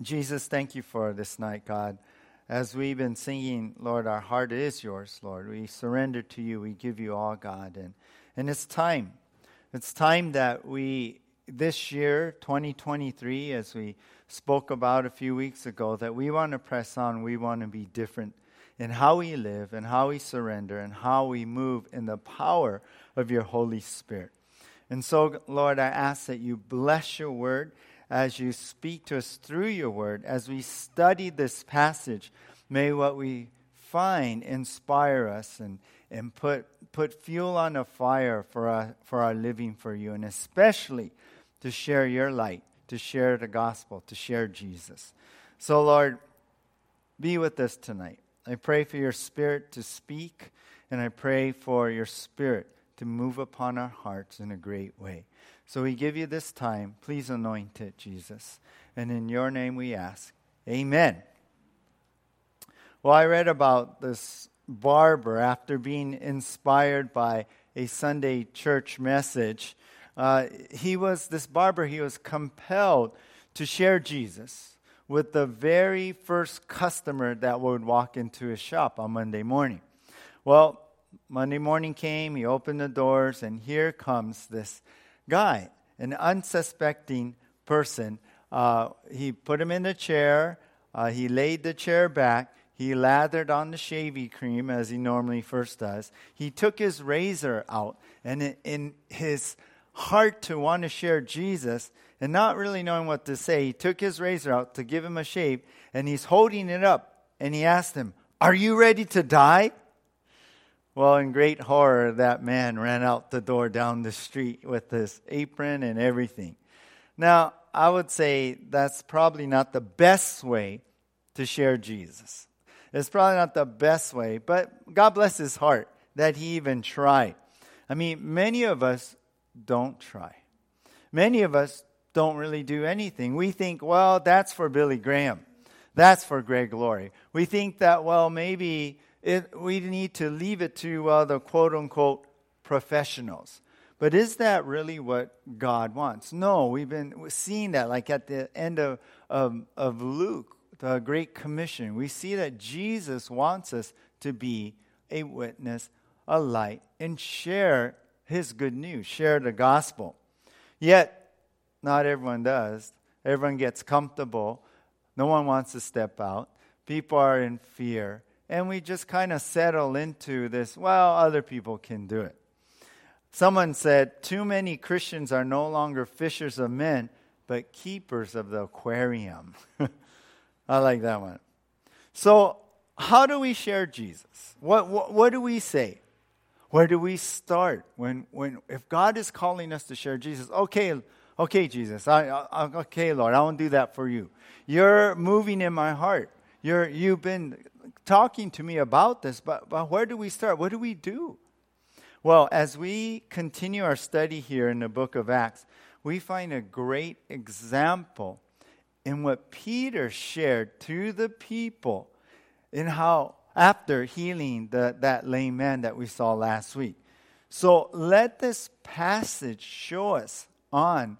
Jesus, thank you for this night, God. As we've been singing, Lord, our heart is yours, Lord. We surrender to you. We give you all, God. And, and it's time. It's time that we, this year, 2023, as we spoke about a few weeks ago, that we want to press on. We want to be different in how we live and how we surrender and how we move in the power of your Holy Spirit. And so, Lord, I ask that you bless your word as you speak to us through your word. As we study this passage, may what we find inspire us and, and put, put fuel on the fire for our, for our living for you, and especially to share your light, to share the gospel, to share Jesus. So, Lord, be with us tonight. I pray for your spirit to speak, and I pray for your spirit to move upon our hearts in a great way. So we give you this time. Please anoint it, Jesus. And in your name we ask. Amen. Well, I read about this barber after being inspired by a Sunday church message. Uh, he was, this barber, he was compelled to share Jesus with the very first customer that would walk into his shop on Monday morning. Well, Monday morning came, he opened the doors, and here comes this guy, an unsuspecting person. Uh, he put him in the chair. Uh, he laid the chair back. He lathered on the shaving cream as he normally first does. He took his razor out, and in his heart to want to share Jesus and not really knowing what to say, he took his razor out to give him a shave, and he's holding it up, and he asked him, Are you ready to die? Well, in great horror, that man ran out the door down the street with his apron and everything. Now, I would say that's probably not the best way to share Jesus. It's probably not the best way, but God bless his heart that he even tried. I mean, many of us don't try. Many of us don't really do anything. We think, well, that's for Billy Graham. That's for Greg Laurie. We think that, well, maybe it, we need to leave it to uh, the quote unquote professionals. But is that really what God wants? No, we've been seeing that, like at the end of, of, of Luke, the Great Commission. We see that Jesus wants us to be a witness, a light, and share his good news, share the gospel. Yet, not everyone does. Everyone gets comfortable. No one wants to step out. People are in fear and we just kind of settle into this, well, other people can do it. Someone said, too many Christians are no longer fishers of men, but keepers of the aquarium. I like that one. So, how do we share Jesus? What, what, what do we say? Where do we start? When, when, if God is calling us to share Jesus, okay, okay, Jesus, I, I, okay, Lord, I won't do that for you. You're moving in my heart. You're, you've been talking to me about this, but, but where do we start? What do we do? Well, as we continue our study here in the book of Acts, we find a great example in what Peter shared to the people in how, after healing the, that lame man that we saw last week. So let this passage show us on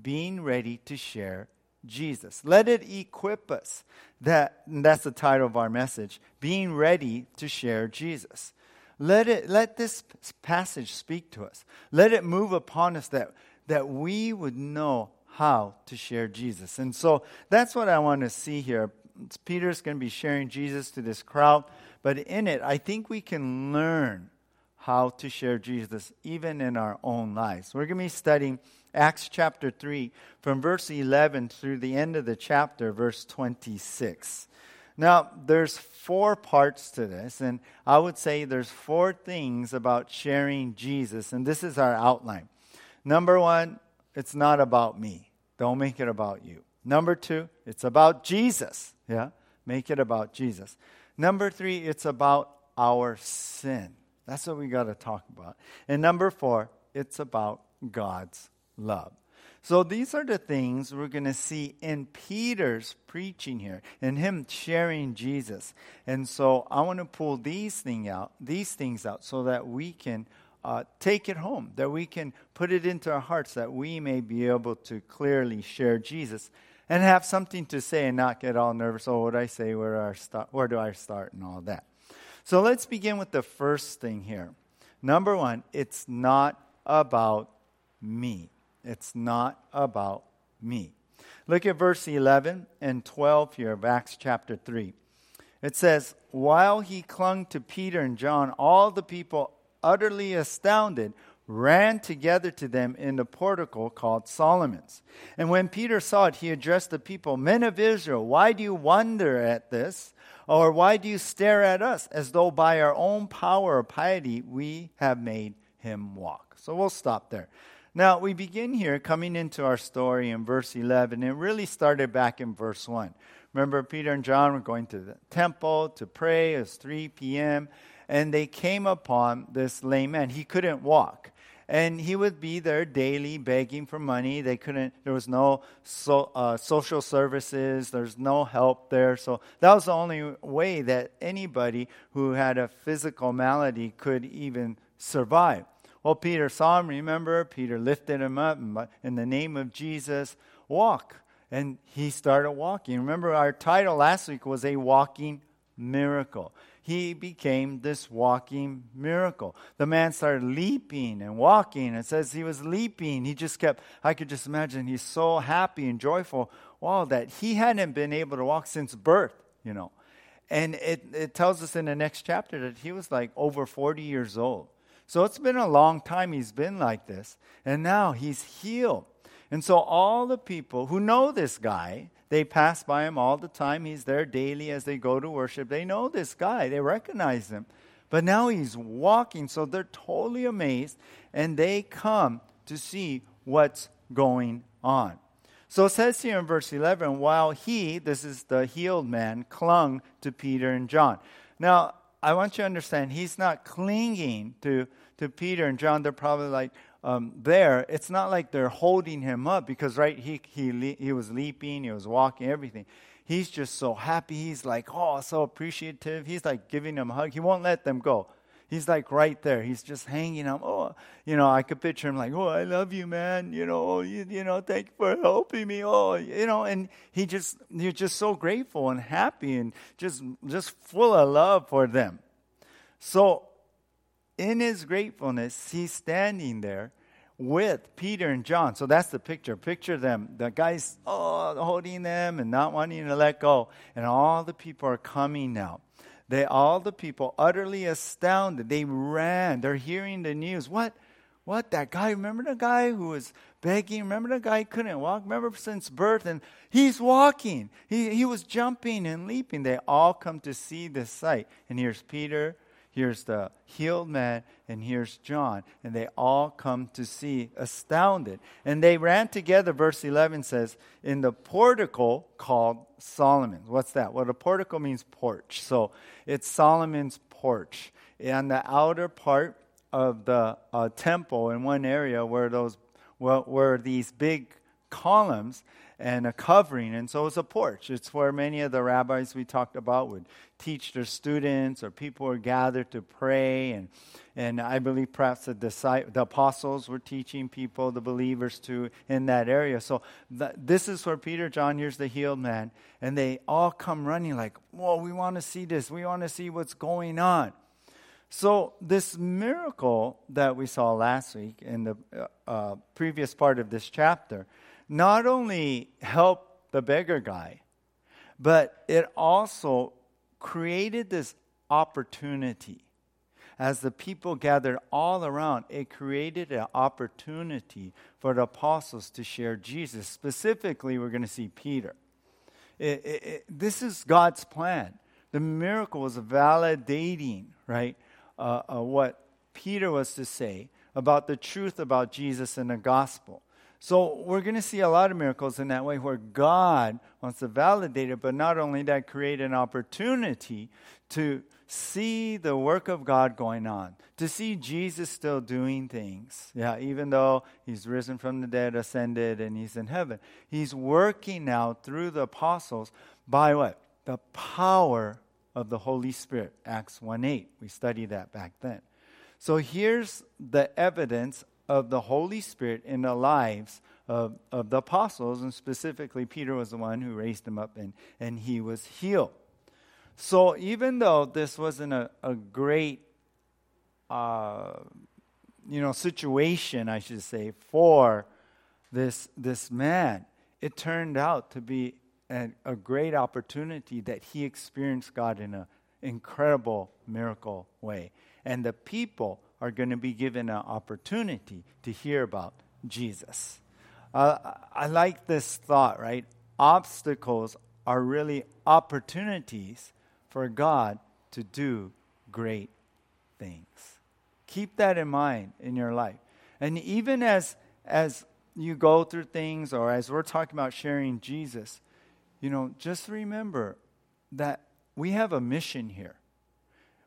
being ready to share Jesus. Let it equip us. That, that's the title of our message being ready to share Jesus. Let, it, let this passage speak to us. Let it move upon us that, that we would know how to share Jesus. And so that's what I want to see here. Peter's going to be sharing Jesus to this crowd, but in it, I think we can learn how to share Jesus even in our own lives. We're going to be studying Acts chapter 3, from verse 11 through the end of the chapter, verse 26. Now, there's four parts to this, and I would say there's four things about sharing Jesus, and this is our outline. Number one, it's not about me. Don't make it about you. Number two, it's about Jesus. Yeah? Make it about Jesus. Number three, it's about our sin. That's what we got to talk about. And number four, it's about God's love. So these are the things we're going to see in Peter's preaching here, in him sharing Jesus. And so I want to pull these thing out, these things out, so that we can uh, take it home, that we can put it into our hearts, that we may be able to clearly share Jesus and have something to say and not get all nervous. Oh, what I say? Where start? Where do I start? And all that. So let's begin with the first thing here. Number one, it's not about me. It's not about me. Look at verse 11 and 12 here of Acts chapter 3. It says, While he clung to Peter and John, all the people, utterly astounded, ran together to them in the portico called Solomon's. And when Peter saw it, he addressed the people Men of Israel, why do you wonder at this? Or why do you stare at us as though by our own power or piety we have made him walk? So we'll stop there. Now, we begin here coming into our story in verse 11. It really started back in verse 1. Remember, Peter and John were going to the temple to pray. It was 3 p.m. And they came upon this lame man. He couldn't walk and he would be there daily begging for money. They couldn't. There was no so, uh, social services. There's no help there. So that was the only way that anybody who had a physical malady could even survive. Well, Peter saw him. Remember, Peter lifted him up in the name of Jesus. Walk, and he started walking. Remember, our title last week was a walking miracle he became this walking miracle. The man started leaping and walking. It says he was leaping. He just kept, I could just imagine he's so happy and joyful. Wow, that he hadn't been able to walk since birth, you know. And it, it tells us in the next chapter that he was like over 40 years old. So it's been a long time he's been like this. And now he's healed. And so all the people who know this guy, they pass by him all the time. He's there daily as they go to worship. They know this guy, they recognize him. But now he's walking, so they're totally amazed and they come to see what's going on. So it says here in verse 11, while he, this is the healed man, clung to Peter and John. Now, I want you to understand, he's not clinging to, to Peter and John. They're probably like, um, there, it's not like they're holding him up because, right, he, he, he was leaping, he was walking, everything. He's just so happy. He's like, oh, so appreciative. He's like giving them a hug. He won't let them go. He's like right there. He's just hanging on. Oh, you know, I could picture him like, oh, I love you, man. You know, oh, you, you know, thank you for helping me. Oh, you know, and he just, you're just so grateful and happy and just, just full of love for them. So in his gratefulness, he's standing there with Peter and John. So that's the picture. Picture them. The guys oh, holding them and not wanting to let go. And all the people are coming now. They all the people utterly astounded. They ran. They're hearing the news. What? What? That guy, remember the guy who was begging? Remember the guy couldn't walk? Remember since birth? And he's walking. He, he was jumping and leaping. They all come to see this sight. And here's Peter, Here's the healed man, and here's John. And they all come to see, astounded. And they ran together, verse 11 says, in the portico called Solomon's. What's that? Well, the portico means porch. So it's Solomon's porch. And the outer part of the uh, temple in one area where those well, were these big columns and a covering. And so it's a porch. It's where many of the rabbis we talked about would teach their students or people were gathered to pray. And, and I believe perhaps the, the apostles were teaching people, the believers too, in that area. So this is where Peter, John, here's the healed man. And they all come running like, whoa, we want to see this. We want to see what's going on. So, this miracle that we saw last week in the uh, uh previous part of this chapter not only helped the beggar guy, but it also created this opportunity. As the people gathered all around, it created an opportunity for the apostles to share Jesus. Specifically, we're going to see Peter. It, it, it, this is God's plan. The miracle was validating, right, uh, uh, what Peter was to say about the truth about Jesus and the gospel. So we're going to see a lot of miracles in that way where God wants to validate it, but not only that, create an opportunity to see the work of God going on, to see Jesus still doing things. Yeah, even though he's risen from the dead, ascended, and he's in heaven, he's working now through the apostles by what? The power of the Holy Spirit. Acts 1 8. We studied that back then. So here's the evidence of the Holy Spirit in the lives of, of the apostles, and specifically Peter was the one who raised him up and, and he was healed. So even though this wasn't a, a great uh, you know situation, I should say, for this this man, it turned out to be a, a great opportunity that he experienced God in an incredible miracle way. And the people are going to be given an opportunity to hear about Jesus. Uh, I like this thought, right? Obstacles are really opportunities for God to do great things. Keep that in mind in your life. And even as, as you go through things or as we're talking about sharing Jesus, you know, just remember that we have a mission here.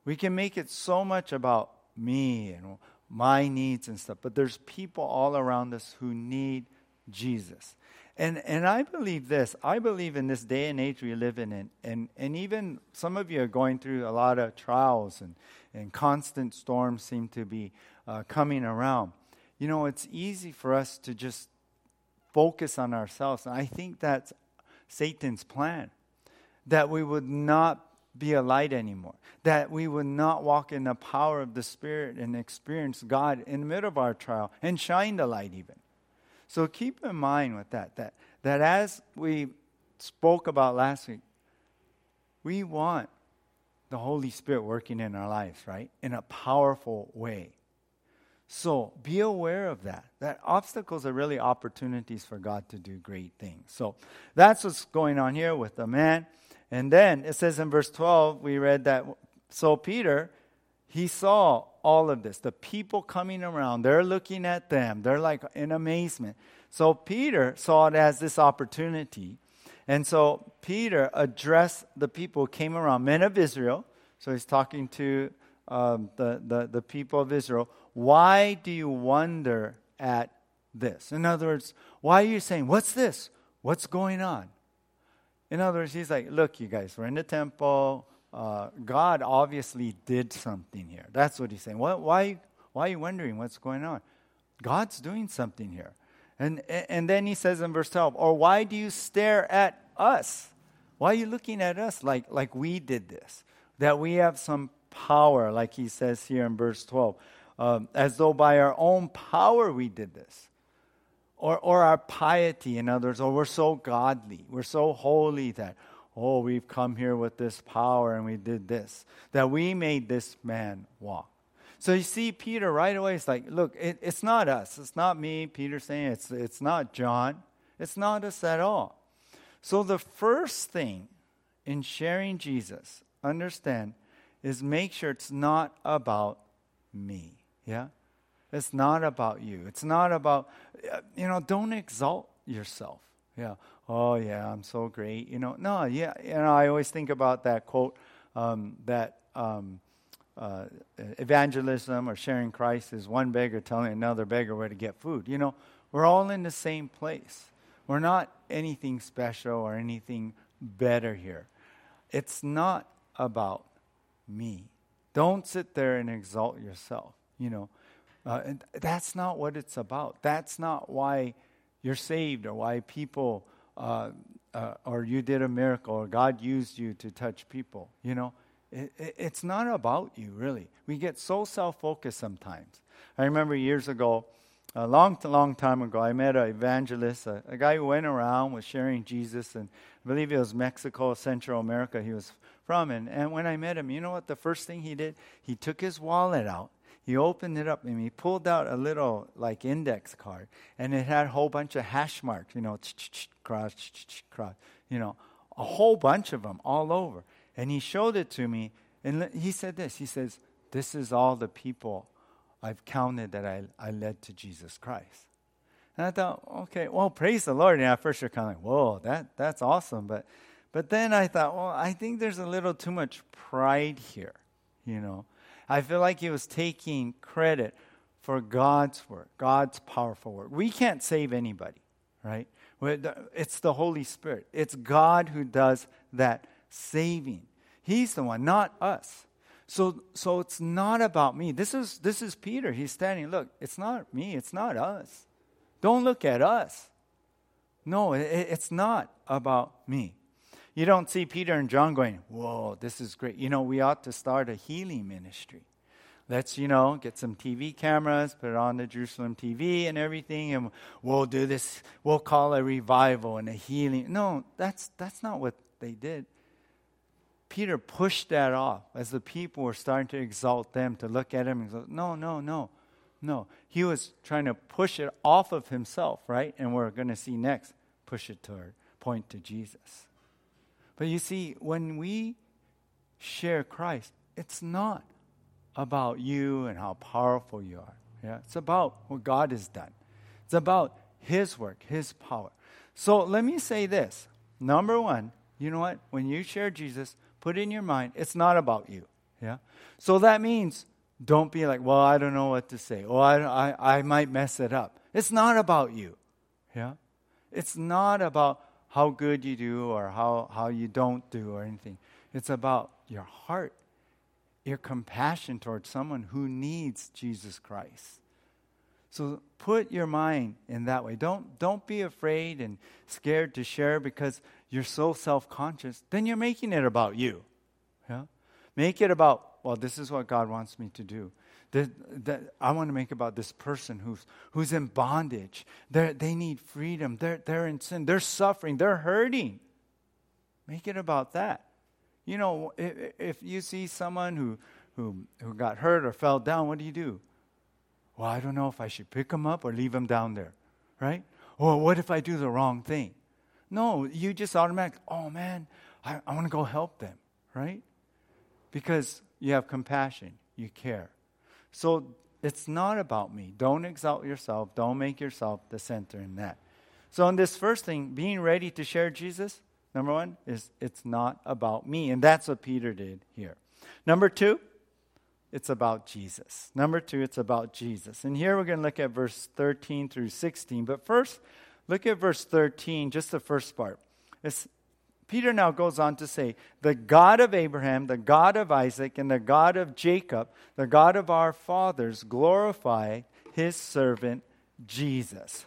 We can make it so much about me and my needs and stuff, but there's people all around us who need Jesus. And, and I believe this. I believe in this day and age we live in, and, and, and even some of you are going through a lot of trials, and, and constant storms seem to be uh, coming around. You know, it's easy for us to just focus on ourselves. And I think that's Satan's plan that we would not be a light anymore, that we would not walk in the power of the Spirit and experience God in the middle of our trial and shine the light even. So keep in mind with that, that, that as we spoke about last week, we want the Holy Spirit working in our lives, right? In a powerful way. So be aware of that. That obstacles are really opportunities for God to do great things. So that's what's going on here with the man. And then it says in verse 12, we read that so Peter, he saw all of this. The people coming around, they're looking at them. They're like in amazement. So Peter saw it as this opportunity. And so Peter addressed the people came around, men of Israel. So he's talking to um, the, the, the people of Israel why do you wonder at this? In other words, why are you saying, What's this? What's going on? In other words, he's like, Look, you guys, we're in the temple. Uh, God obviously did something here. That's what he's saying. What, why, why are you wondering what's going on? God's doing something here. And, and then he says in verse 12, Or why do you stare at us? Why are you looking at us like, like we did this? That we have some power, like he says here in verse 12 um, as though by our own power we did this. Or, or our piety, in others, or oh, we're so godly, we're so holy that, oh, we've come here with this power and we did this, that we made this man walk. So you see, Peter right away is like, look, it, it's not us. It's not me, Peter saying, it's, it's not John. It's not us at all. So the first thing in sharing Jesus, understand, is make sure it's not about me. Yeah? It's not about you. It's not about, you know, don't exalt yourself. Yeah. Oh, yeah, I'm so great. You know, no, yeah. You know, I always think about that quote um, that um, uh, evangelism or sharing Christ is one beggar telling another beggar where to get food. You know, we're all in the same place. We're not anything special or anything better here. It's not about me. Don't sit there and exalt yourself you know. Uh, and that's not what it's about. That's not why you're saved or why people, uh, uh, or you did a miracle or God used you to touch people. You know, it, it, it's not about you, really. We get so self focused sometimes. I remember years ago, a long, long time ago, I met an evangelist, a, a, guy who went around was sharing Jesus, and I believe it was Mexico, Central America, he was from. And, and when I met him, you know what the first thing he did? He took his wallet out he opened it up and he pulled out a little like index card and it had a whole bunch of hash marks, you know, cross, cross, you know, a whole bunch of them all over. And he showed it to me and he said this. He says, This is all the people I've counted that I, I led to Jesus Christ. And I thought, okay, well, praise the Lord. And at first you're kind of like, whoa, that, that's awesome. But, but then I thought, well, I think there's a little too much pride here, you know. I feel like he was taking credit for God's work, God's powerful work. We can't save anybody, right? It's the Holy Spirit. It's God who does that saving. He's the one, not us. So, so it's not about me. This is, this is Peter. He's standing. Look, it's not me. It's not us. Don't look at us. No, it, it's not about me. You don't see Peter and John going, Whoa, this is great. You know, we ought to start a healing ministry. Let's, you know, get some TV cameras, put it on the Jerusalem TV and everything, and we'll do this. We'll call a revival and a healing. No, that's, that's not what they did. Peter pushed that off as the people were starting to exalt them, to look at him and go, No, no, no, no. He was trying to push it off of himself, right? And we're going to see next, push it toward, point to Jesus. But you see, when we share Christ, it's not about you and how powerful you are. Yeah? It's about what God has done. It's about His work, His power. So let me say this. Number one, you know what? When you share Jesus, put in your mind, it's not about you. Yeah? So that means don't be like, well, I don't know what to say. Or I, I, I might mess it up. It's not about you. Yeah? It's not about how good you do or how, how you don't do or anything. It's about your heart your compassion towards someone who needs Jesus Christ. So put your mind in that way. Don't, don't be afraid and scared to share because you're so self conscious. Then you're making it about you. Yeah? Make it about, well, this is what God wants me to do. That, that I want to make about this person who's, who's in bondage. they they need freedom. They're, they're in sin. They're suffering. They're hurting. Make it about that. You know, if, if you see someone who, who, who got hurt or fell down, what do you do? Well, I don't know if I should pick them up or leave them down there, right? Or what if I do the wrong thing? No, you just automatically, oh man, I, I want to go help them, right? Because you have compassion, you care. So it's not about me. Don't exalt yourself, don't make yourself the center in that. So, in this first thing, being ready to share Jesus, Number one is it's not about me. And that's what Peter did here. Number two, it's about Jesus. Number two, it's about Jesus. And here we're going to look at verse 13 through 16. But first, look at verse 13, just the first part. It's, Peter now goes on to say, The God of Abraham, the God of Isaac, and the God of Jacob, the God of our fathers, glorify his servant Jesus.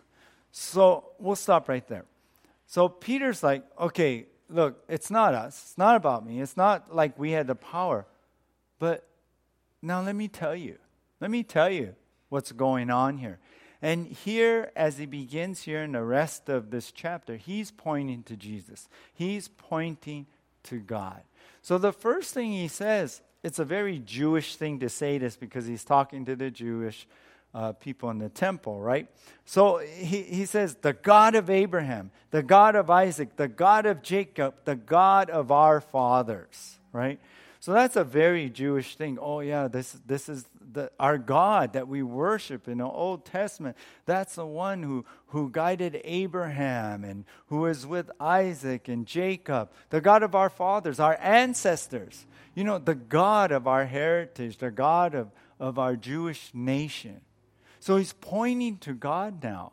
So we'll stop right there. So Peter's like, okay, look, it's not us. It's not about me. It's not like we had the power. But now let me tell you. Let me tell you what's going on here. And here, as he begins here in the rest of this chapter, he's pointing to Jesus. He's pointing to God. So the first thing he says, it's a very Jewish thing to say this because he's talking to the Jewish uh, people in the temple, right? So he, he says, the God of Abraham, the God of Isaac, the God of Jacob, the God of our fathers, right? So that's a very Jewish thing. Oh, yeah, this, this is the, our God that we worship in the Old Testament. That's the one who, who guided Abraham and who is with Isaac and Jacob, the God of our fathers, our ancestors. You know, the God of our heritage, the God of, of our Jewish nation. So he's pointing to God now.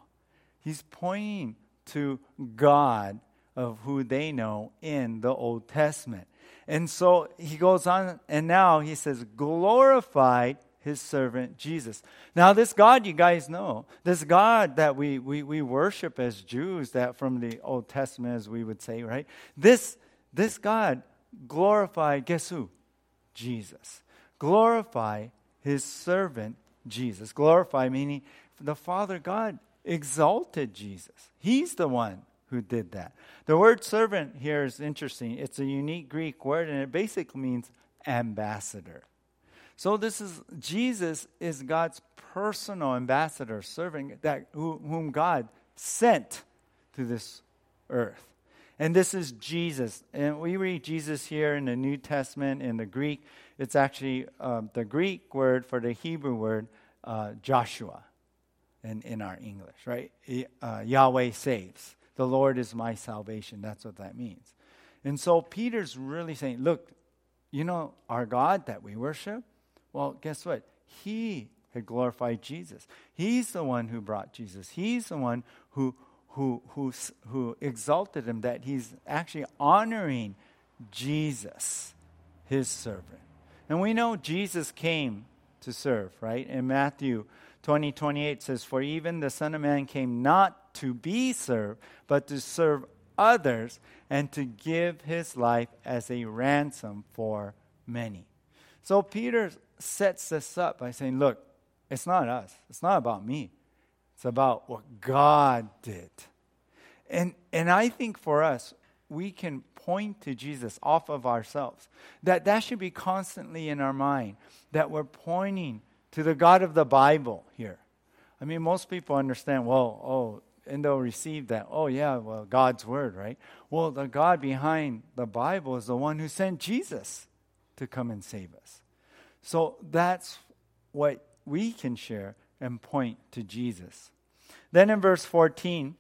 He's pointing to God of who they know in the Old Testament. And so he goes on, and now he says, glorified his servant Jesus. Now, this God you guys know, this God that we, we, we worship as Jews, that from the Old Testament, as we would say, right? This, this God glorified, guess who? Jesus. Glorify his servant Jesus. Glorify, meaning the Father God exalted Jesus. He's the one who did that. The word servant here is interesting. It's a unique Greek word, and it basically means ambassador. So this is Jesus is God's personal ambassador, serving that whom God sent to this earth. And this is Jesus. And we read Jesus here in the New Testament in the Greek. It's actually um, the Greek word for the Hebrew word uh, Joshua in, in our English, right? Uh, Yahweh saves. The Lord is my salvation. That's what that means. And so Peter's really saying, look, you know, our God that we worship? Well, guess what? He had glorified Jesus. He's the one who brought Jesus. He's the one who, who, who, who exalted him, that he's actually honoring Jesus, his servant. And we know Jesus came to serve, right? In Matthew 20, 28 says, For even the Son of Man came not to be served, but to serve others and to give his life as a ransom for many. So Peter sets this up by saying, Look, it's not us. It's not about me. It's about what God did. And, and I think for us, we can point to Jesus off of ourselves. That that should be constantly in our mind. That we're pointing to the God of the Bible here. I mean, most people understand, well, oh, and they'll receive that, oh, yeah, well, God's word, right? Well, the God behind the Bible is the one who sent Jesus to come and save us. So that's what we can share and point to Jesus. Then in verse 14,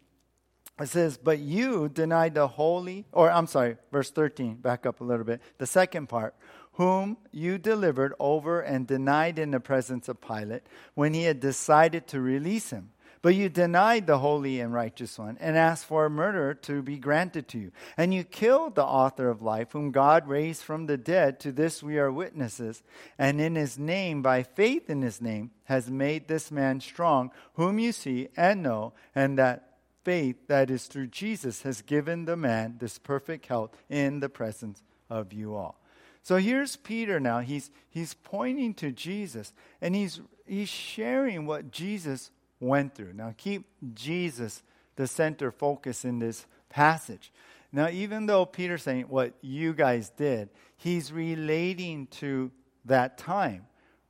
it says, But you denied the holy, or I'm sorry, verse 13, back up a little bit. The second part, whom you delivered over and denied in the presence of Pilate when he had decided to release him. But you denied the holy and righteous one and asked for a murderer to be granted to you. And you killed the author of life, whom God raised from the dead. To this we are witnesses. And in his name, by faith in his name, has made this man strong, whom you see and know, and that faith that is through Jesus has given the man this perfect health in the presence of you all. So here's Peter now. He's, he's pointing to Jesus and he's, he's sharing what Jesus went through. Now, keep Jesus the center focus in this passage. Now, even though Peter's saying what you guys did, he's relating to that time,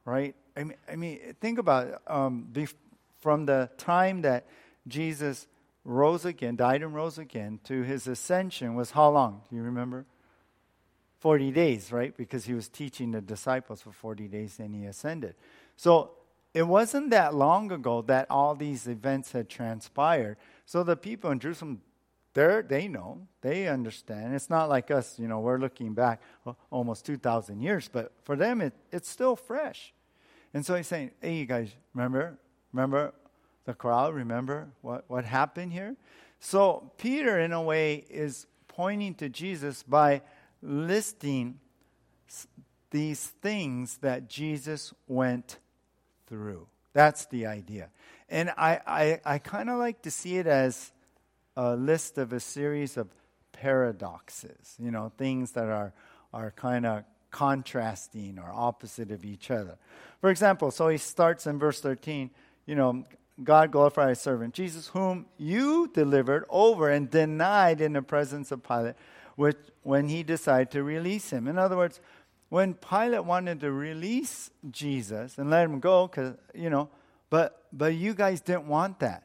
right? I mean, I mean think about it. Um, from the time that Jesus rose again, died and rose again, to his ascension was how long? Do you remember? 40 days, right? Because he was teaching the disciples for 40 days and he ascended. So it wasn't that long ago that all these events had transpired. So the people in Jerusalem, they they know, they understand. It's not like us, you know, we're looking back oh, almost 2,000 years, but for them, it, it's still fresh. And so he's saying, hey, you guys, remember? Remember the crowd? Remember what, what happened here? So Peter, in a way, is pointing to Jesus by listing these things that Jesus went through. That's the idea. And I, I, I kind of like to see it as a list of a series of paradoxes, you know, things that are, are kind of contrasting or opposite of each other. For example, so he starts in verse 13, you know, God glorified his servant, Jesus, whom you delivered over and denied in the presence of Pilate, which, when he decided to release him. In other words, when Pilate wanted to release Jesus and let him go, because, you know, but, but you guys didn't want that.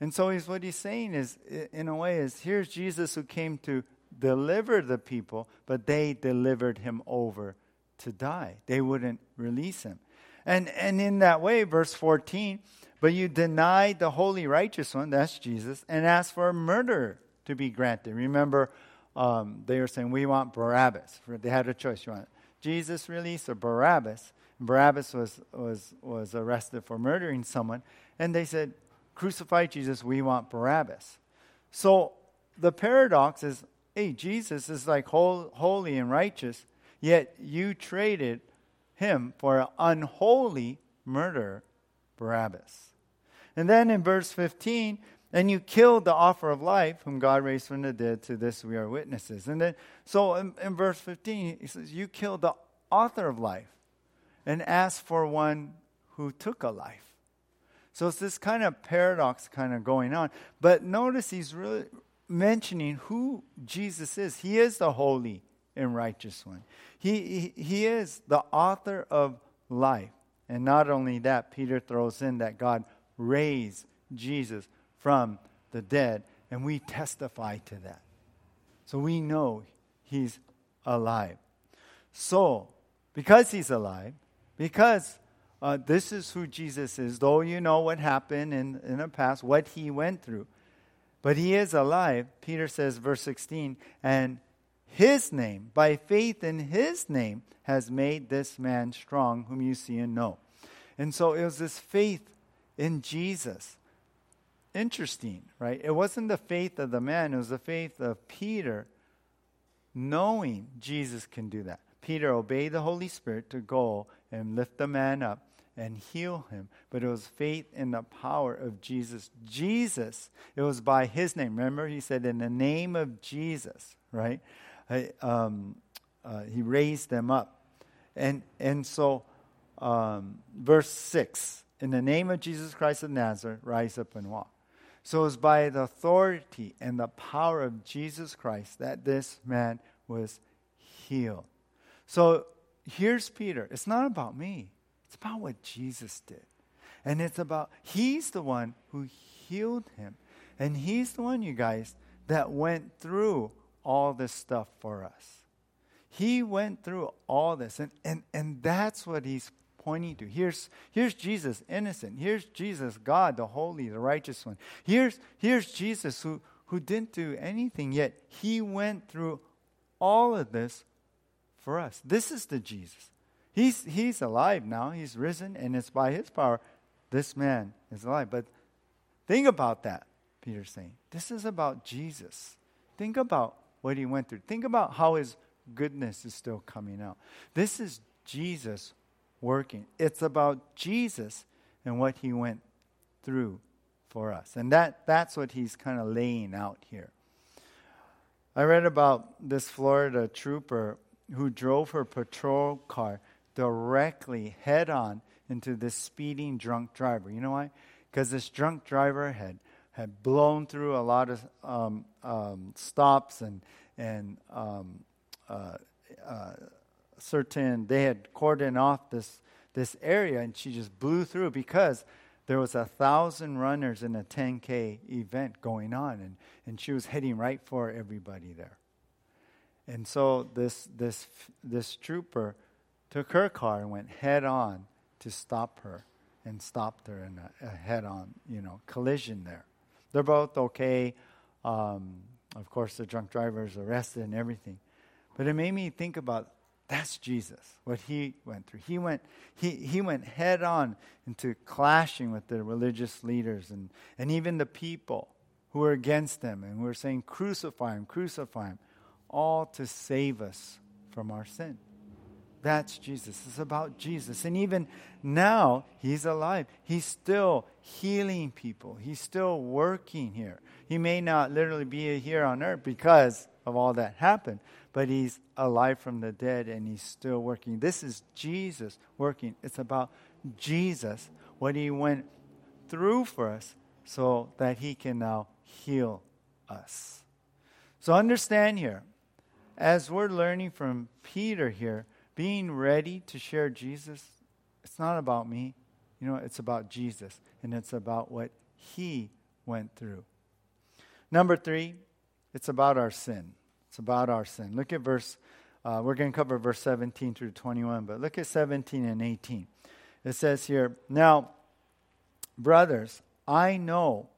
And so he's, what he's saying is, in a way, is here's Jesus who came to deliver the people, but they delivered him over to die. They wouldn't release him. And, and in that way, verse 14, but you denied the holy righteous one, that's Jesus, and asked for a murderer to be granted. Remember, um, they were saying, we want Barabbas. They had a choice. You want Jesus released or Barabbas. Barabbas was, was, was arrested for murdering someone. And they said, Crucify Jesus, we want Barabbas. So the paradox is hey, Jesus is like whole, holy and righteous, yet you traded him for an unholy murderer, Barabbas. And then in verse 15, and you killed the offer of life, whom God raised from the dead. To this we are witnesses. And then, so in, in verse 15, he says, You killed the author of life and asked for one who took a life. So it's this kind of paradox kind of going on. But notice he's really mentioning who Jesus is. He is the holy and righteous one, he, he, he is the author of life. And not only that, Peter throws in that God raised Jesus from the dead, and we testify to that. So we know he's alive. So, because he's alive, because uh, this is who Jesus is, though you know what happened in, in the past, what he went through, but he is alive, Peter says, verse 16, and his name, by faith in his name, has made this man strong, whom you see and know. And so it was this faith in Jesus interesting, right? It wasn't the faith of the man, it was the faith of Peter knowing Jesus can do that. Peter obeyed the Holy Spirit to go and lift the man up and heal him. But it was faith in the power of Jesus. Jesus, it was by his name. Remember, he said, in the name of Jesus, right? I, um, uh, he raised them up. And, and so, um, verse 6 In the name of Jesus Christ of Nazareth, rise up and walk. So it was by the authority and the power of Jesus Christ that this man was healed. So here's Peter. It's not about me, it's about what Jesus did. And it's about, he's the one who healed him. And he's the one, you guys, that went through all this stuff for us. He went through all this. And, and, and that's what he's pointing to. Here's, here's Jesus, innocent. Here's Jesus, God, the holy, the righteous one. Here's, here's Jesus who, who didn't do anything, yet he went through all of this for us. This is the Jesus. He's, he's alive now. He's risen, and it's by his power this man is alive. But think about that, Peter's saying. This is about Jesus. Think about what he went through. Think about how his goodness is still coming out. This is Jesus working. It's about Jesus and what he went through for us. And that, that's what he's kind of laying out here. I read about this Florida trooper who drove her patrol car directly head on into this speeding drunk driver. You know why? Because this drunk driver had, had blown through a lot of um, um, stops and, and um, uh, uh, certain, they had cordoned off this, this area and she just blew through because there was a thousand runners in a 10K event going on and, and she was heading right for everybody there. And so this, this, this trooper took her car and went head on to stop her and stopped her in a, a head on, you know, collision there. They're both okay. Um, of course, the drunk driver is arrested and everything. But it made me think about that's Jesus, what he went through. He went, he, he went head on into clashing with the religious leaders and, and even the people who were against him and who were saying, Crucify him, crucify him, all to save us from our sin. That's Jesus. It's about Jesus. And even now, He's alive. He's still healing people. He's still working here. He may not literally be here on earth because of all that happened, but He's alive from the dead and He's still working. This is Jesus working. It's about Jesus, what He went through for us so that He can now heal us. So understand here, as we're learning from Peter here, being ready to share Jesus, it's not about me. You know, it's about Jesus, and it's about what he went through. Number three, it's about our sin. It's about our sin. Look at verse, uh, we're going to cover verse 17 through 21, but look at 17 and 18. It says here, Now, brothers, I know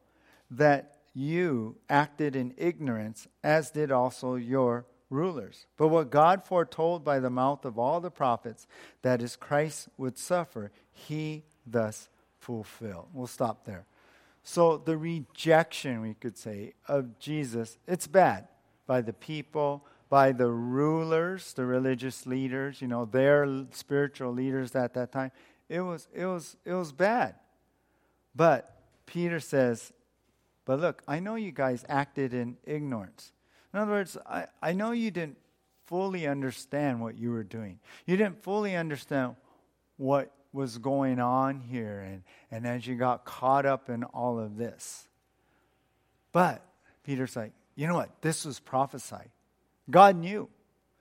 that you acted in ignorance, as did also your rulers. But what God foretold by the mouth of all the prophets, that is, Christ would suffer, he thus fulfilled. We'll stop there. So the rejection, we could say, of Jesus, it's bad by the people, by the rulers, the religious leaders, you know, their spiritual leaders at that time. It was, it was, it was bad. But Peter says, but look, I know you guys acted in ignorance. In other words, I, I know you didn't fully understand what you were doing. You didn't fully understand what was going on here, and, and as you got caught up in all of this. But Peter's like, you know what? This was prophesied. God knew.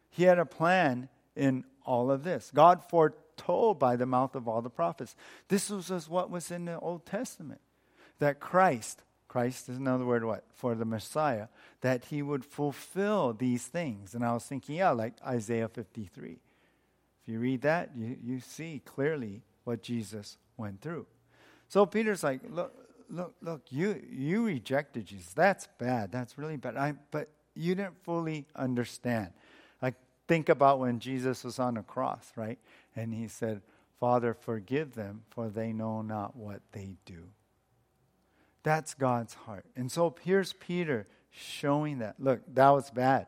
He had a plan in all of this. God foretold by the mouth of all the prophets. This was what was in the Old Testament that Christ Christ is another word what? For the Messiah, that he would fulfill these things. And I was thinking, yeah, like Isaiah 53. If you read that, you, you see clearly what Jesus went through. So Peter's like, look, look, look, you, you rejected Jesus. That's bad. That's really bad. I, but you didn't fully understand. Like, think about when Jesus was on the cross, right? And he said, Father, forgive them, for they know not what they do. That's God's heart. And so here's Peter showing that. Look, that was bad.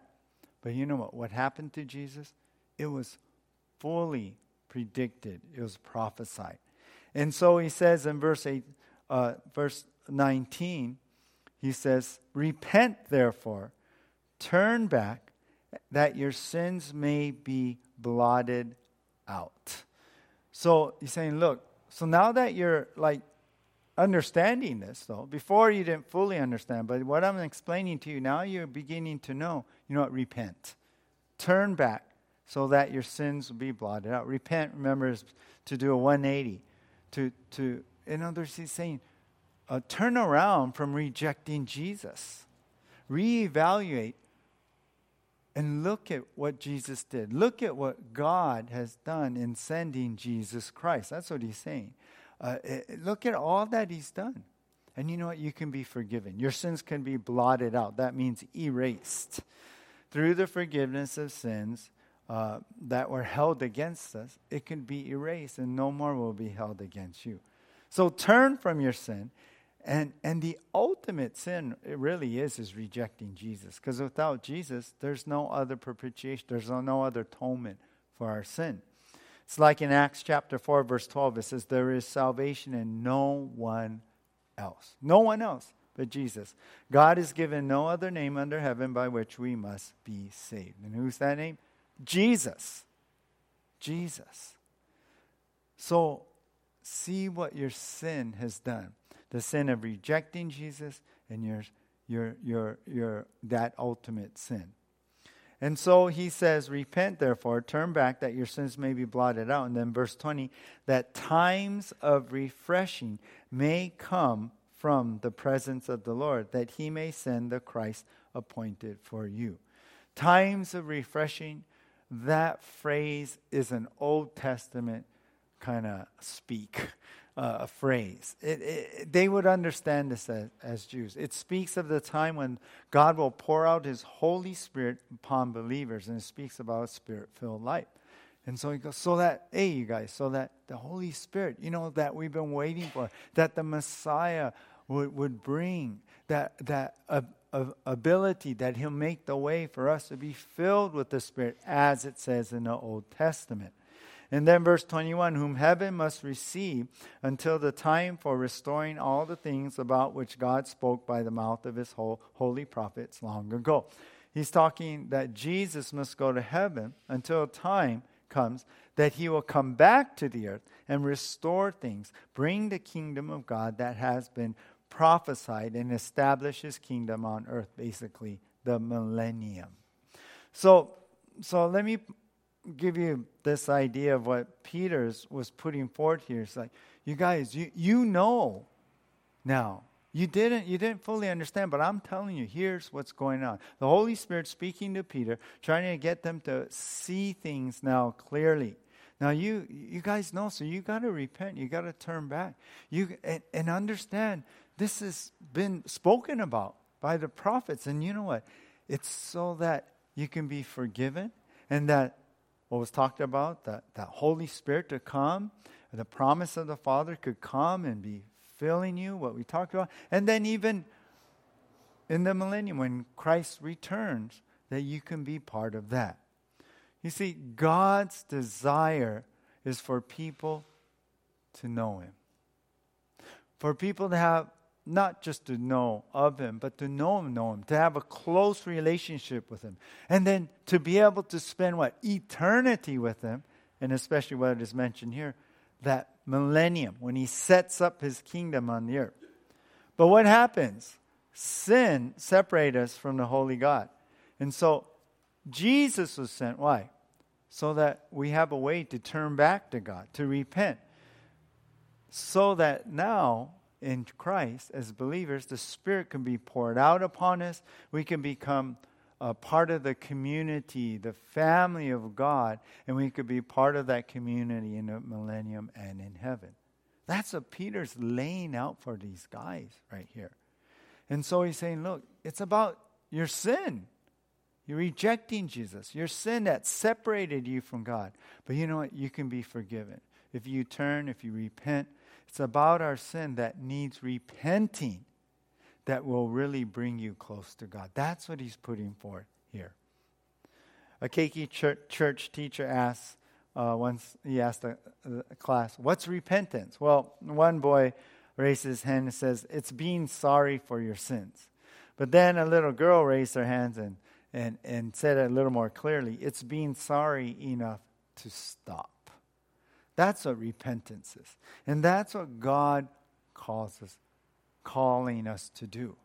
But you know what? What happened to Jesus? It was fully predicted, it was prophesied. And so he says in verse, eight, uh, verse 19, he says, Repent therefore, turn back, that your sins may be blotted out. So he's saying, Look, so now that you're like understanding this, though, before you didn't fully understand, but what I'm explaining to you now, you're beginning to know, you know what, repent. Turn back so that your sins will be blotted out. Repent, remember, is to do a 180. To, to, in other words, he's saying, uh, turn around from rejecting Jesus. Reevaluate and look at what Jesus did. Look at what God has done in sending Jesus Christ. That's what he's saying. Uh, eh, look at all that he's done. And you know what? You can be forgiven. Your sins can be blotted out. That means erased. Through the forgiveness of sins, uh, that were held against us, it can be erased and no more will be held against you. So turn from your sin. And, and the ultimate sin, it really is, is rejecting Jesus. Because without Jesus, there's no other propitiation, there's no, no other atonement for our sin. It's like in Acts chapter 4, verse 12, it says, There is salvation in no one else. No one else but Jesus. God has given no other name under heaven by which we must be saved. And who's that name? Jesus. Jesus. So see what your sin has done. The sin of rejecting Jesus and your your your your that ultimate sin. And so he says, Repent therefore, turn back that your sins may be blotted out. And then verse 20, that times of refreshing may come from the presence of the Lord, that he may send the Christ appointed for you. Times of refreshing that phrase is an Old Testament kind of speak uh, phrase. It, it, they would understand this as, as, Jews. It speaks of the time when God will pour out his Holy Spirit upon believers, and it speaks about a spirit filled life. And so he goes, so that, hey, you guys, so that the Holy Spirit, you know, that we've been waiting for, that the Messiah would, would bring, that, that uh, ability that He'll make the way for us to be filled with the Spirit, as it says in the Old Testament. And then verse 21 Whom heaven must receive until the time for restoring all the things about which God spoke by the mouth of His holy prophets long ago. He's talking that Jesus must go to heaven until a time comes that He will come back to the earth and restore things, bring the kingdom of God that has been prophesied and establish his kingdom on earth, basically the millennium. So, so let me give you this idea of what Peter's was putting forth here. It's like, you guys, you, you know now. You didn't, you didn't fully understand, but I'm telling you, here's what's going on. The Holy Spirit speaking to Peter, trying to get them to see things now clearly. Now you you guys know, so you got to repent. You got to turn back. You and, and understand this has been spoken about by the prophets. And you know what? It's so that you can be forgiven and that what was talked about, that, that Holy Spirit to come, the promise of the Father could come and be filling you, what we talked about. And then even in the millennium, when Christ returns, that you can be part of that. You see, God's desire is for people to know Him, for people to have not just to know of him, but to know him, know him, to have a close relationship with him, and then to be able to spend what? Eternity with him, and especially what is mentioned here, that millennium, when he sets up his kingdom on the earth. But what happens? Sin separates us from the holy God. And so Jesus was sent. Why? So that we have a way to turn back to God, to repent. So that now in Christ as believers, the Spirit can be poured out upon us. We can become a part of the community, the family of God, and we could be part of that community in the millennium and in heaven. That's what Peter's laying out for these guys right here. And so he's saying, look, it's about your sin. You're rejecting Jesus. Your sin that separated you from God. But you know what? You can be forgiven. If you turn, if you repent, it's about our sin that needs repenting that will really bring you close to God. That's what he's putting forth here. A Keiki church, teacher asks, uh, once he asked a, a class, What's repentance? Well, one boy raised his hand and says, It's being sorry for your sins. But then a little girl raised her hands and, and, and said it a little more clearly it's being sorry enough to stop. That's what repentance is. And that's what God calls us, calling us to do.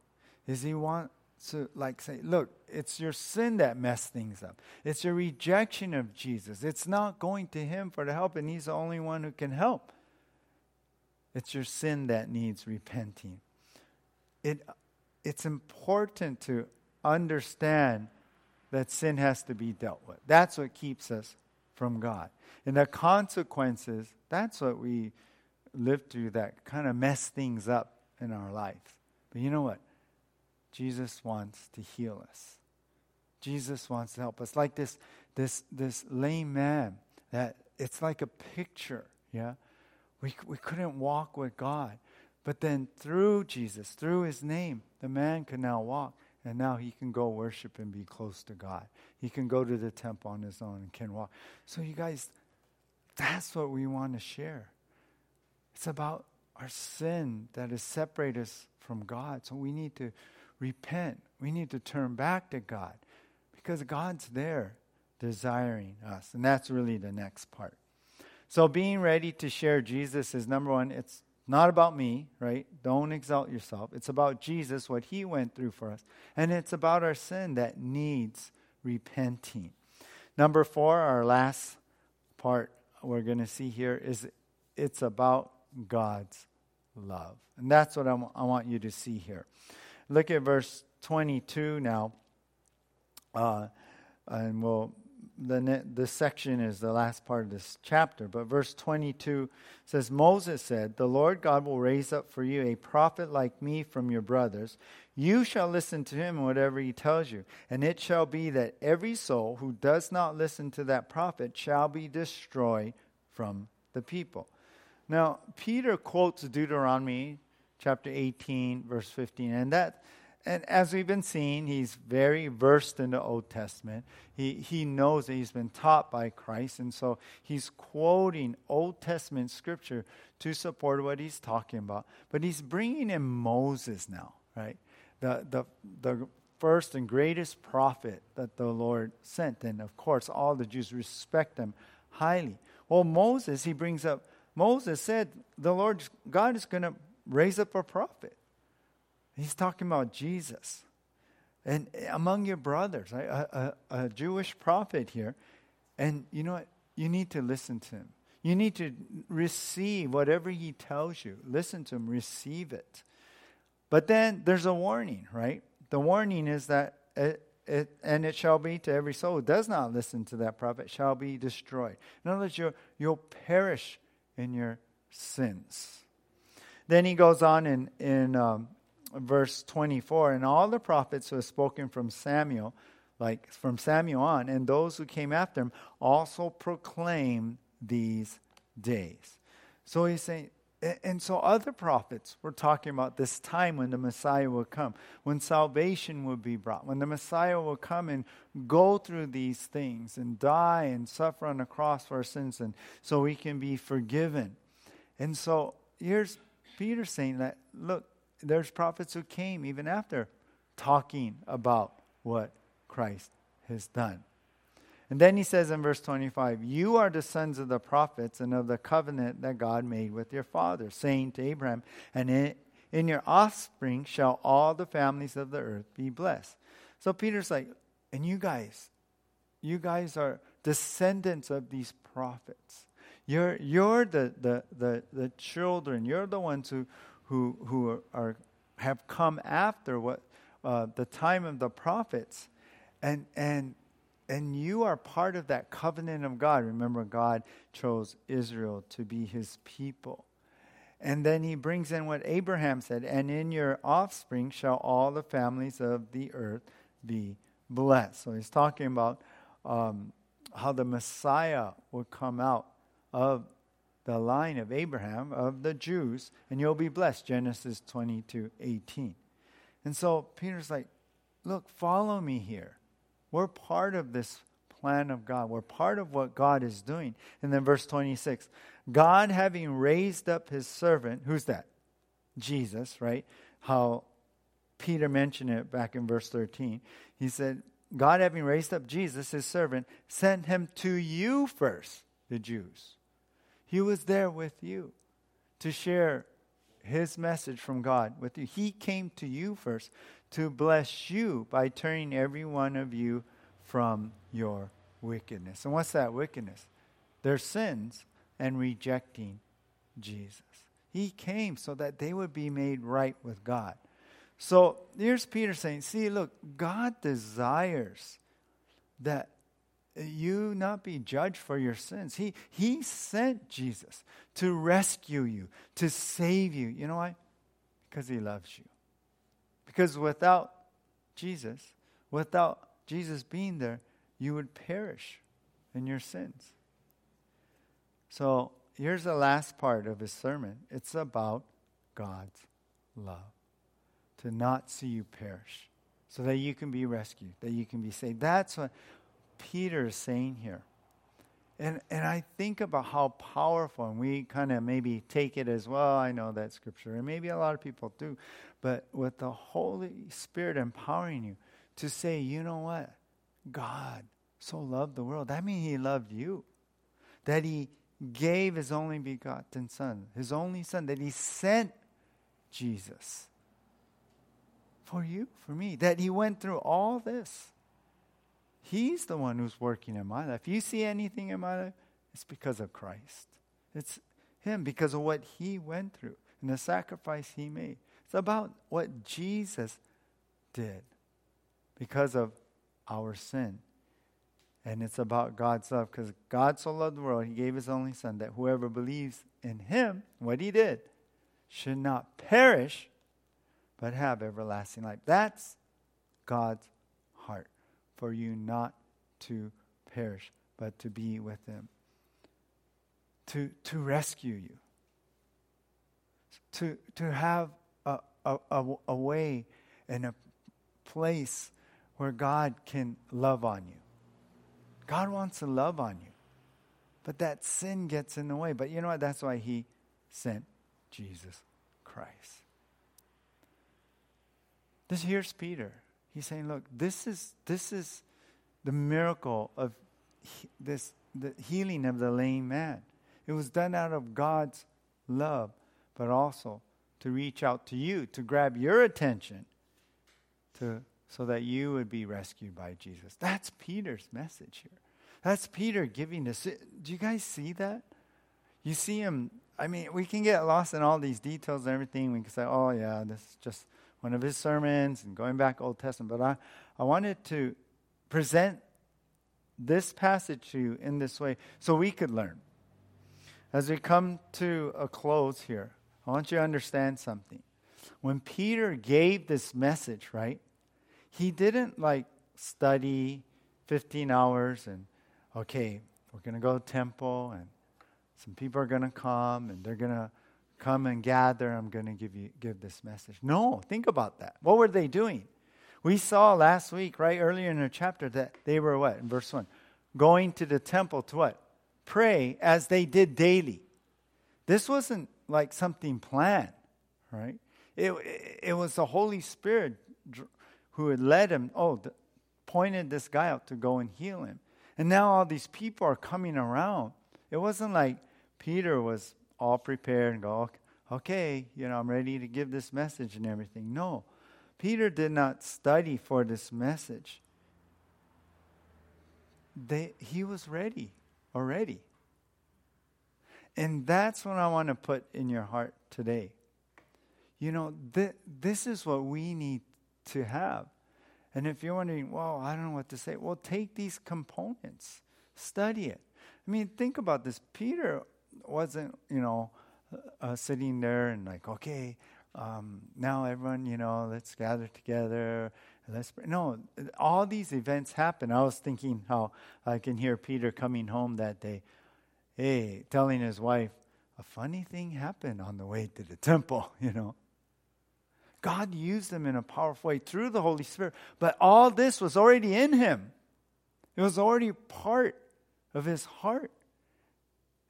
Is He wants to like say, look, it's your sin that messed things up. It's your rejection of Jesus. It's not going to Him for the help, and He's the only one who can help. It's your sin that needs repenting. It, it's important to understand that sin has to be dealt with. That's what keeps us from God. And the consequences, that's what we live through that kind of mess things up in our life. But you know what? Jesus wants to heal us. Jesus wants to help us. Like this, this, this lame man, that it's like a picture, yeah? We, we couldn't walk with God. But then through Jesus, through his name, the man can now walk. And now he can go worship and be close to God. He can go to the temple on his own and can walk. So, you guys, that's what we want to share. It's about our sin that has separated us from God. So, we need to repent. We need to turn back to God because God's there desiring us. And that's really the next part. So, being ready to share Jesus is number one, it's not about me, right? Don't exalt yourself. It's about Jesus, what he went through for us. And it's about our sin that needs repenting. Number four, our last part we're going to see here is it's about God's love. And that's what I, want you to see here. Look at verse 22 now. Uh, and we'll the this section is the last part of this chapter, but verse 22 says Moses said, "The Lord God will raise up for you a prophet like me from your brothers. You shall listen to him whatever he tells you, and it shall be that every soul who does not listen to that prophet shall be destroyed from the people." Now, Peter quotes Deuteronomy chapter 18 verse 15, and that and as we've been seeing, he's very versed in the Old Testament. He, he knows that he's been taught by Christ, and so he's quoting Old Testament scripture to support what he's talking about. But he's bringing in Moses now, right? The, the, the first and greatest prophet that the Lord sent. And of course, all the Jews respect him highly. Well, Moses, he brings up, Moses said, the Lord God is going to raise up a prophet. He's talking about Jesus. And among your brothers, a, a, a Jewish prophet here. And you know what? You need to listen to him. You need to receive whatever he tells you. Listen to him, receive it. But then there's a warning, right? The warning is that it, it, and it shall be to every soul who does not listen to that prophet shall be destroyed. In other words, you'll, you'll perish in your sins. Then he goes on in, in um, verse 24 and all the prophets who have spoken from Samuel, like from Samuel on, and those who came after him also proclaim these days. So he's saying, and so other prophets were talking about this time when the Messiah will come, when salvation will be brought, when the Messiah will come and go through these things and die and suffer on the cross for our sins, and so we can be forgiven. And so here's Peter saying that, look, there's prophets who came even after talking about what Christ has done. And then he says in verse 25, You are the sons of the prophets and of the covenant that God made with your father, saying to Abraham, And in, in your offspring shall all the families of the earth be blessed. So Peter's like, And you guys, you guys are descendants of these prophets. You're, you're the, the, the, the children, you're the ones who, who, who are, have come after what uh, the time of the prophets. And, and, and you are part of that covenant of God. Remember, God chose Israel to be his people. And then he brings in what Abraham said, and in your offspring shall all the families of the earth be blessed. So he's talking about um, how the Messiah would come out of the line of Abraham, of the Jews, and you'll be blessed. Genesis 22 18. And so Peter's like, look, follow me here. We're part of this plan of God. We're part of what God is doing. And then verse 26 God having raised up his servant, who's that? Jesus, right? How Peter mentioned it back in verse 13. He said, God having raised up Jesus, his servant, sent him to you first, the Jews. He was there with you to share his message from God with you. He came to you first to bless you by turning every one of you from your wickedness. And what's that wickedness? Their sins and rejecting Jesus. He came so that they would be made right with God. So here's Peter saying, See, look, God desires that you not be judged for your sins. He, he sent Jesus to rescue you, to save you. You know why? Because he loves you. Because without Jesus, without Jesus being there, you would perish in your sins. So here's the last part of his sermon it's about God's love. To not see you perish, so that you can be rescued, that you can be saved. That's what Peter is saying here. And, and I think about how powerful, and we kind of maybe take it as well. I know that scripture, and maybe a lot of people do. But with the Holy Spirit empowering you to say, you know what? God so loved the world. That means He loved you. That He gave His only begotten Son, His only Son, that He sent Jesus for you, for me. That He went through all this. He's the one who's working in my life. If you see anything in my life, it's because of Christ. It's Him because of what He went through and the sacrifice He made. It's about what Jesus did because of our sin. And it's about God's love because God so loved the world, He gave His only Son that whoever believes in Him, what He did, should not perish, but have everlasting life. That's God's heart for you not to perish, but to be with them, to, to rescue you, to, to have a, a, a way and a place where God can love on you. God wants to love on you. But that sin gets in the way. But you know what? That's why he sent Jesus Christ. This here's Peter. He's saying, look, this is this is the miracle of he, this the healing of the lame man. It was done out of God's love, but also to reach out to you, to grab your attention, to, so that you would be rescued by Jesus. That's Peter's message here. That's Peter giving this. Do you guys see that? You see him. I mean, we can get lost in all these details and everything. We can say, oh, yeah, this is just one of his sermons and going back Old Testament. But I, I wanted to present this passage to you in this way so we could learn. As we come to a close here, I want you to understand something. When Peter gave this message, right, he didn't like study 15 hours and, okay, we're going to go to temple and some people are going to come and they're going to come and gather. I'm going to give you give this message. No, think about that. What were they doing? We saw last week, right earlier in the chapter, that they were what? In verse 1. Going to the temple to what? Pray as they did daily. This wasn't like something planned, right? It, it was the Holy Spirit who had led him, oh, the, pointed this guy out to go and heal him. And now all these people are coming around. It wasn't like Peter was all prepared and go, okay, you know, I'm ready to give this message and everything. No, Peter did not study for this message. They, he was ready already. And that's what I want to put in your heart today. You know, th- this is what we need to have. And if you're wondering, well, I don't know what to say, well, take these components, study it. I mean, think about this. Peter wasn't, you know, uh, sitting there and like, okay, um, now everyone, you know, let's gather together. Let's pray. no. All these events happen. I was thinking how I can hear Peter coming home that day hey, telling his wife, a funny thing happened on the way to the temple, you know. God used him in a powerful way through the Holy Spirit, but all this was already in him. It was already part of his heart.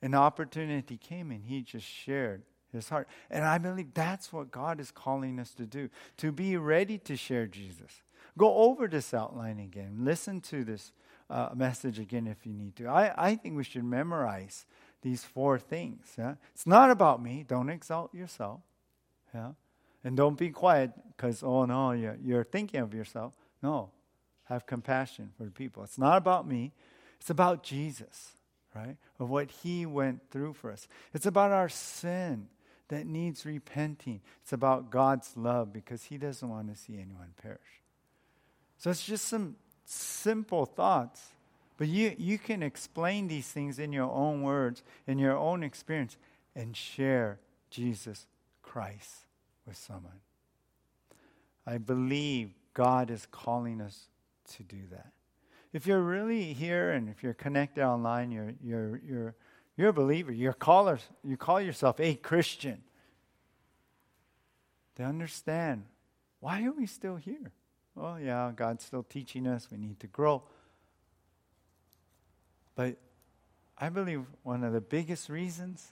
An opportunity came and he just shared his heart. And I believe that's what God is calling us to do to be ready to share Jesus. Go over this outline again. Listen to this uh, message again if you need to. I, I think we should memorize these four things. Yeah? It's not about me. Don't exalt yourself. Yeah? And don't be quiet because, oh no, you're, you're thinking of yourself. No. Have compassion for the people. It's not about me. It's about Jesus, right? Of what he went through for us. It's about our sin that needs repenting. It's about God's love because he doesn't want to see anyone perish. So it's just some simple thoughts. But you, you can explain these things in your own words, in your own experience, and share Jesus Christ with someone. I believe God is calling us to do that. If you're really here and if you're connected online, you're, you're, you're, you're a believer, you're caller, you call yourself a Christian, they understand why are we still here? Well, yeah, God's still teaching us, we need to grow. But I believe one of the biggest reasons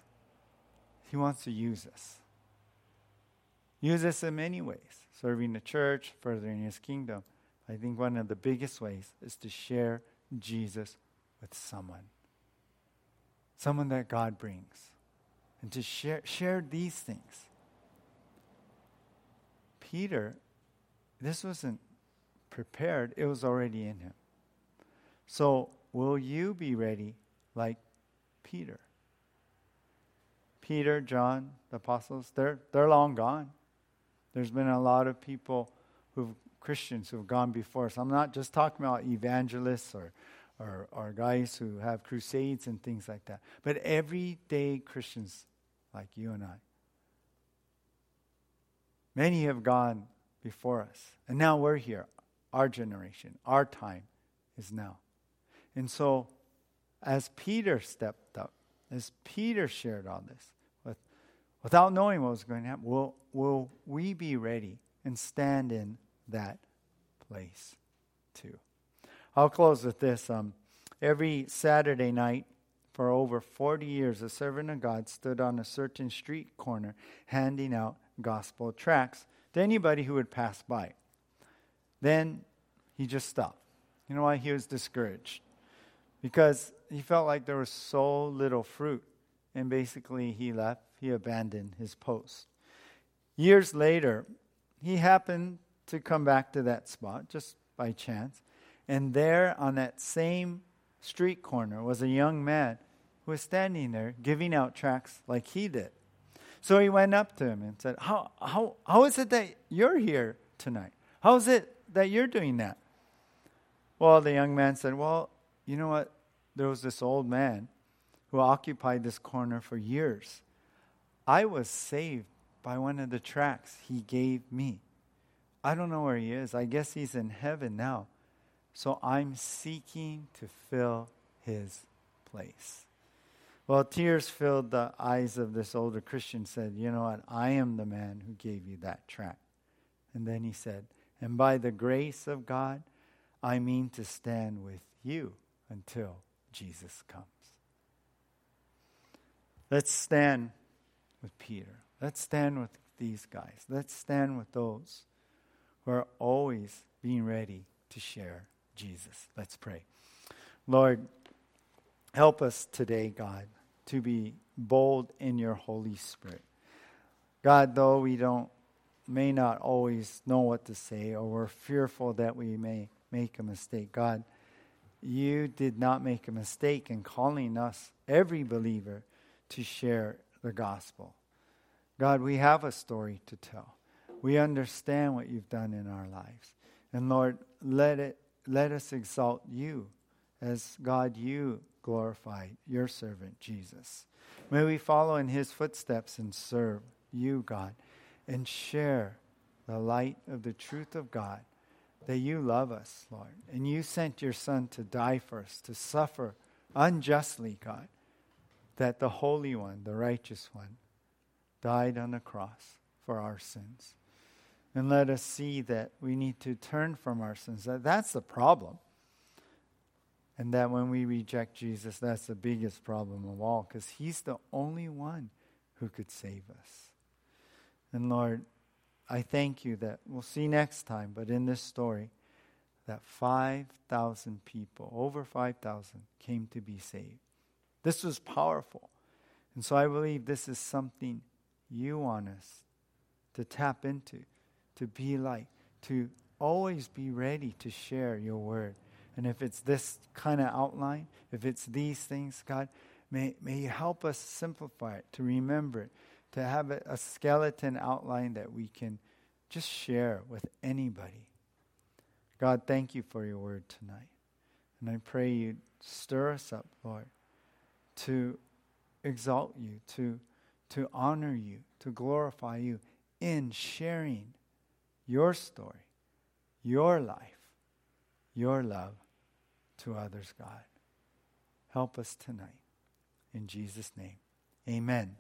He wants to use us. Use us in many ways, serving the church, furthering His kingdom. I think one of the biggest ways is to share Jesus with someone. Someone that God brings. And to share, share these things. Peter, this wasn't prepared, it was already in him. So, will you be ready like Peter? Peter, John, the apostles, they're, they're long gone. There's been a lot of people who've Christians who have gone before us. I'm not just talking about evangelists or, or, or guys who have crusades and things like that, but everyday Christians like you and I. Many have gone before us, and now we're here. Our generation, our time is now. And so, as Peter stepped up, as Peter shared all this, with, without knowing what was going to happen, will, will we be ready and stand in that place too. I'll close with this. Um, every Saturday night for over 40 years, a servant of God stood on a certain street corner handing out gospel tracts to anybody who would pass by. Then he just stopped. You know why? He was discouraged. Because he felt like there was so little fruit. And basically, he left, he abandoned his post. Years later, he happened to come back to that spot just by chance. And there on that same street corner was a young man who was standing there giving out tracts like he did. So he went up to him and said, How, how, how is it that you're here tonight? How is it that you're doing that? Well, the young man said, Well, you know what? There was this old man who occupied this corner for years. I was saved by one of the tracts he gave me. I don't know where he is. I guess he's in heaven now. So I'm seeking to fill his place. Well, tears filled the eyes of this older Christian, said, You know what? I am the man who gave you that tract. And then he said, And by the grace of God, I mean to stand with you until Jesus comes. Let's stand with Peter. Let's stand with these guys. Let's stand with those we're always being ready to share Jesus. Let's pray. Lord, help us today, God, to be bold in your Holy Spirit. God, though we don't may not always know what to say or we're fearful that we may make a mistake, God, you did not make a mistake in calling us, every believer, to share the gospel. God, we have a story to tell we understand what you've done in our lives. And Lord, let it let us exalt you as God you glorified your servant Jesus. May we follow in his footsteps and serve you, God, and share the light of the truth of God that you love us, Lord. And you sent your son to die for us, to suffer unjustly, God, that the Holy One, the righteous one, died on the cross for our sins and let us see that we need to turn from our sins. That, that's the problem. And that when we reject Jesus, that's the biggest problem of all because he's the only one who could save us. And Lord, I thank you that we'll see next time, but in this story, that 5,000 people, over 5,000, came to be saved. This was powerful. And so I believe this is something you want us to tap into, to be like, to always be ready to share your word. And if it's this kind of outline, if it's these things, God, may, may you help us simplify it, to remember it, to have a, a skeleton outline that we can just share with anybody. God, thank you for your word tonight. And I pray you stir us up, Lord, to exalt you, to, to honor you, to glorify you in sharing your story, your life, your love to others, God. Help us tonight. In Jesus' name, amen.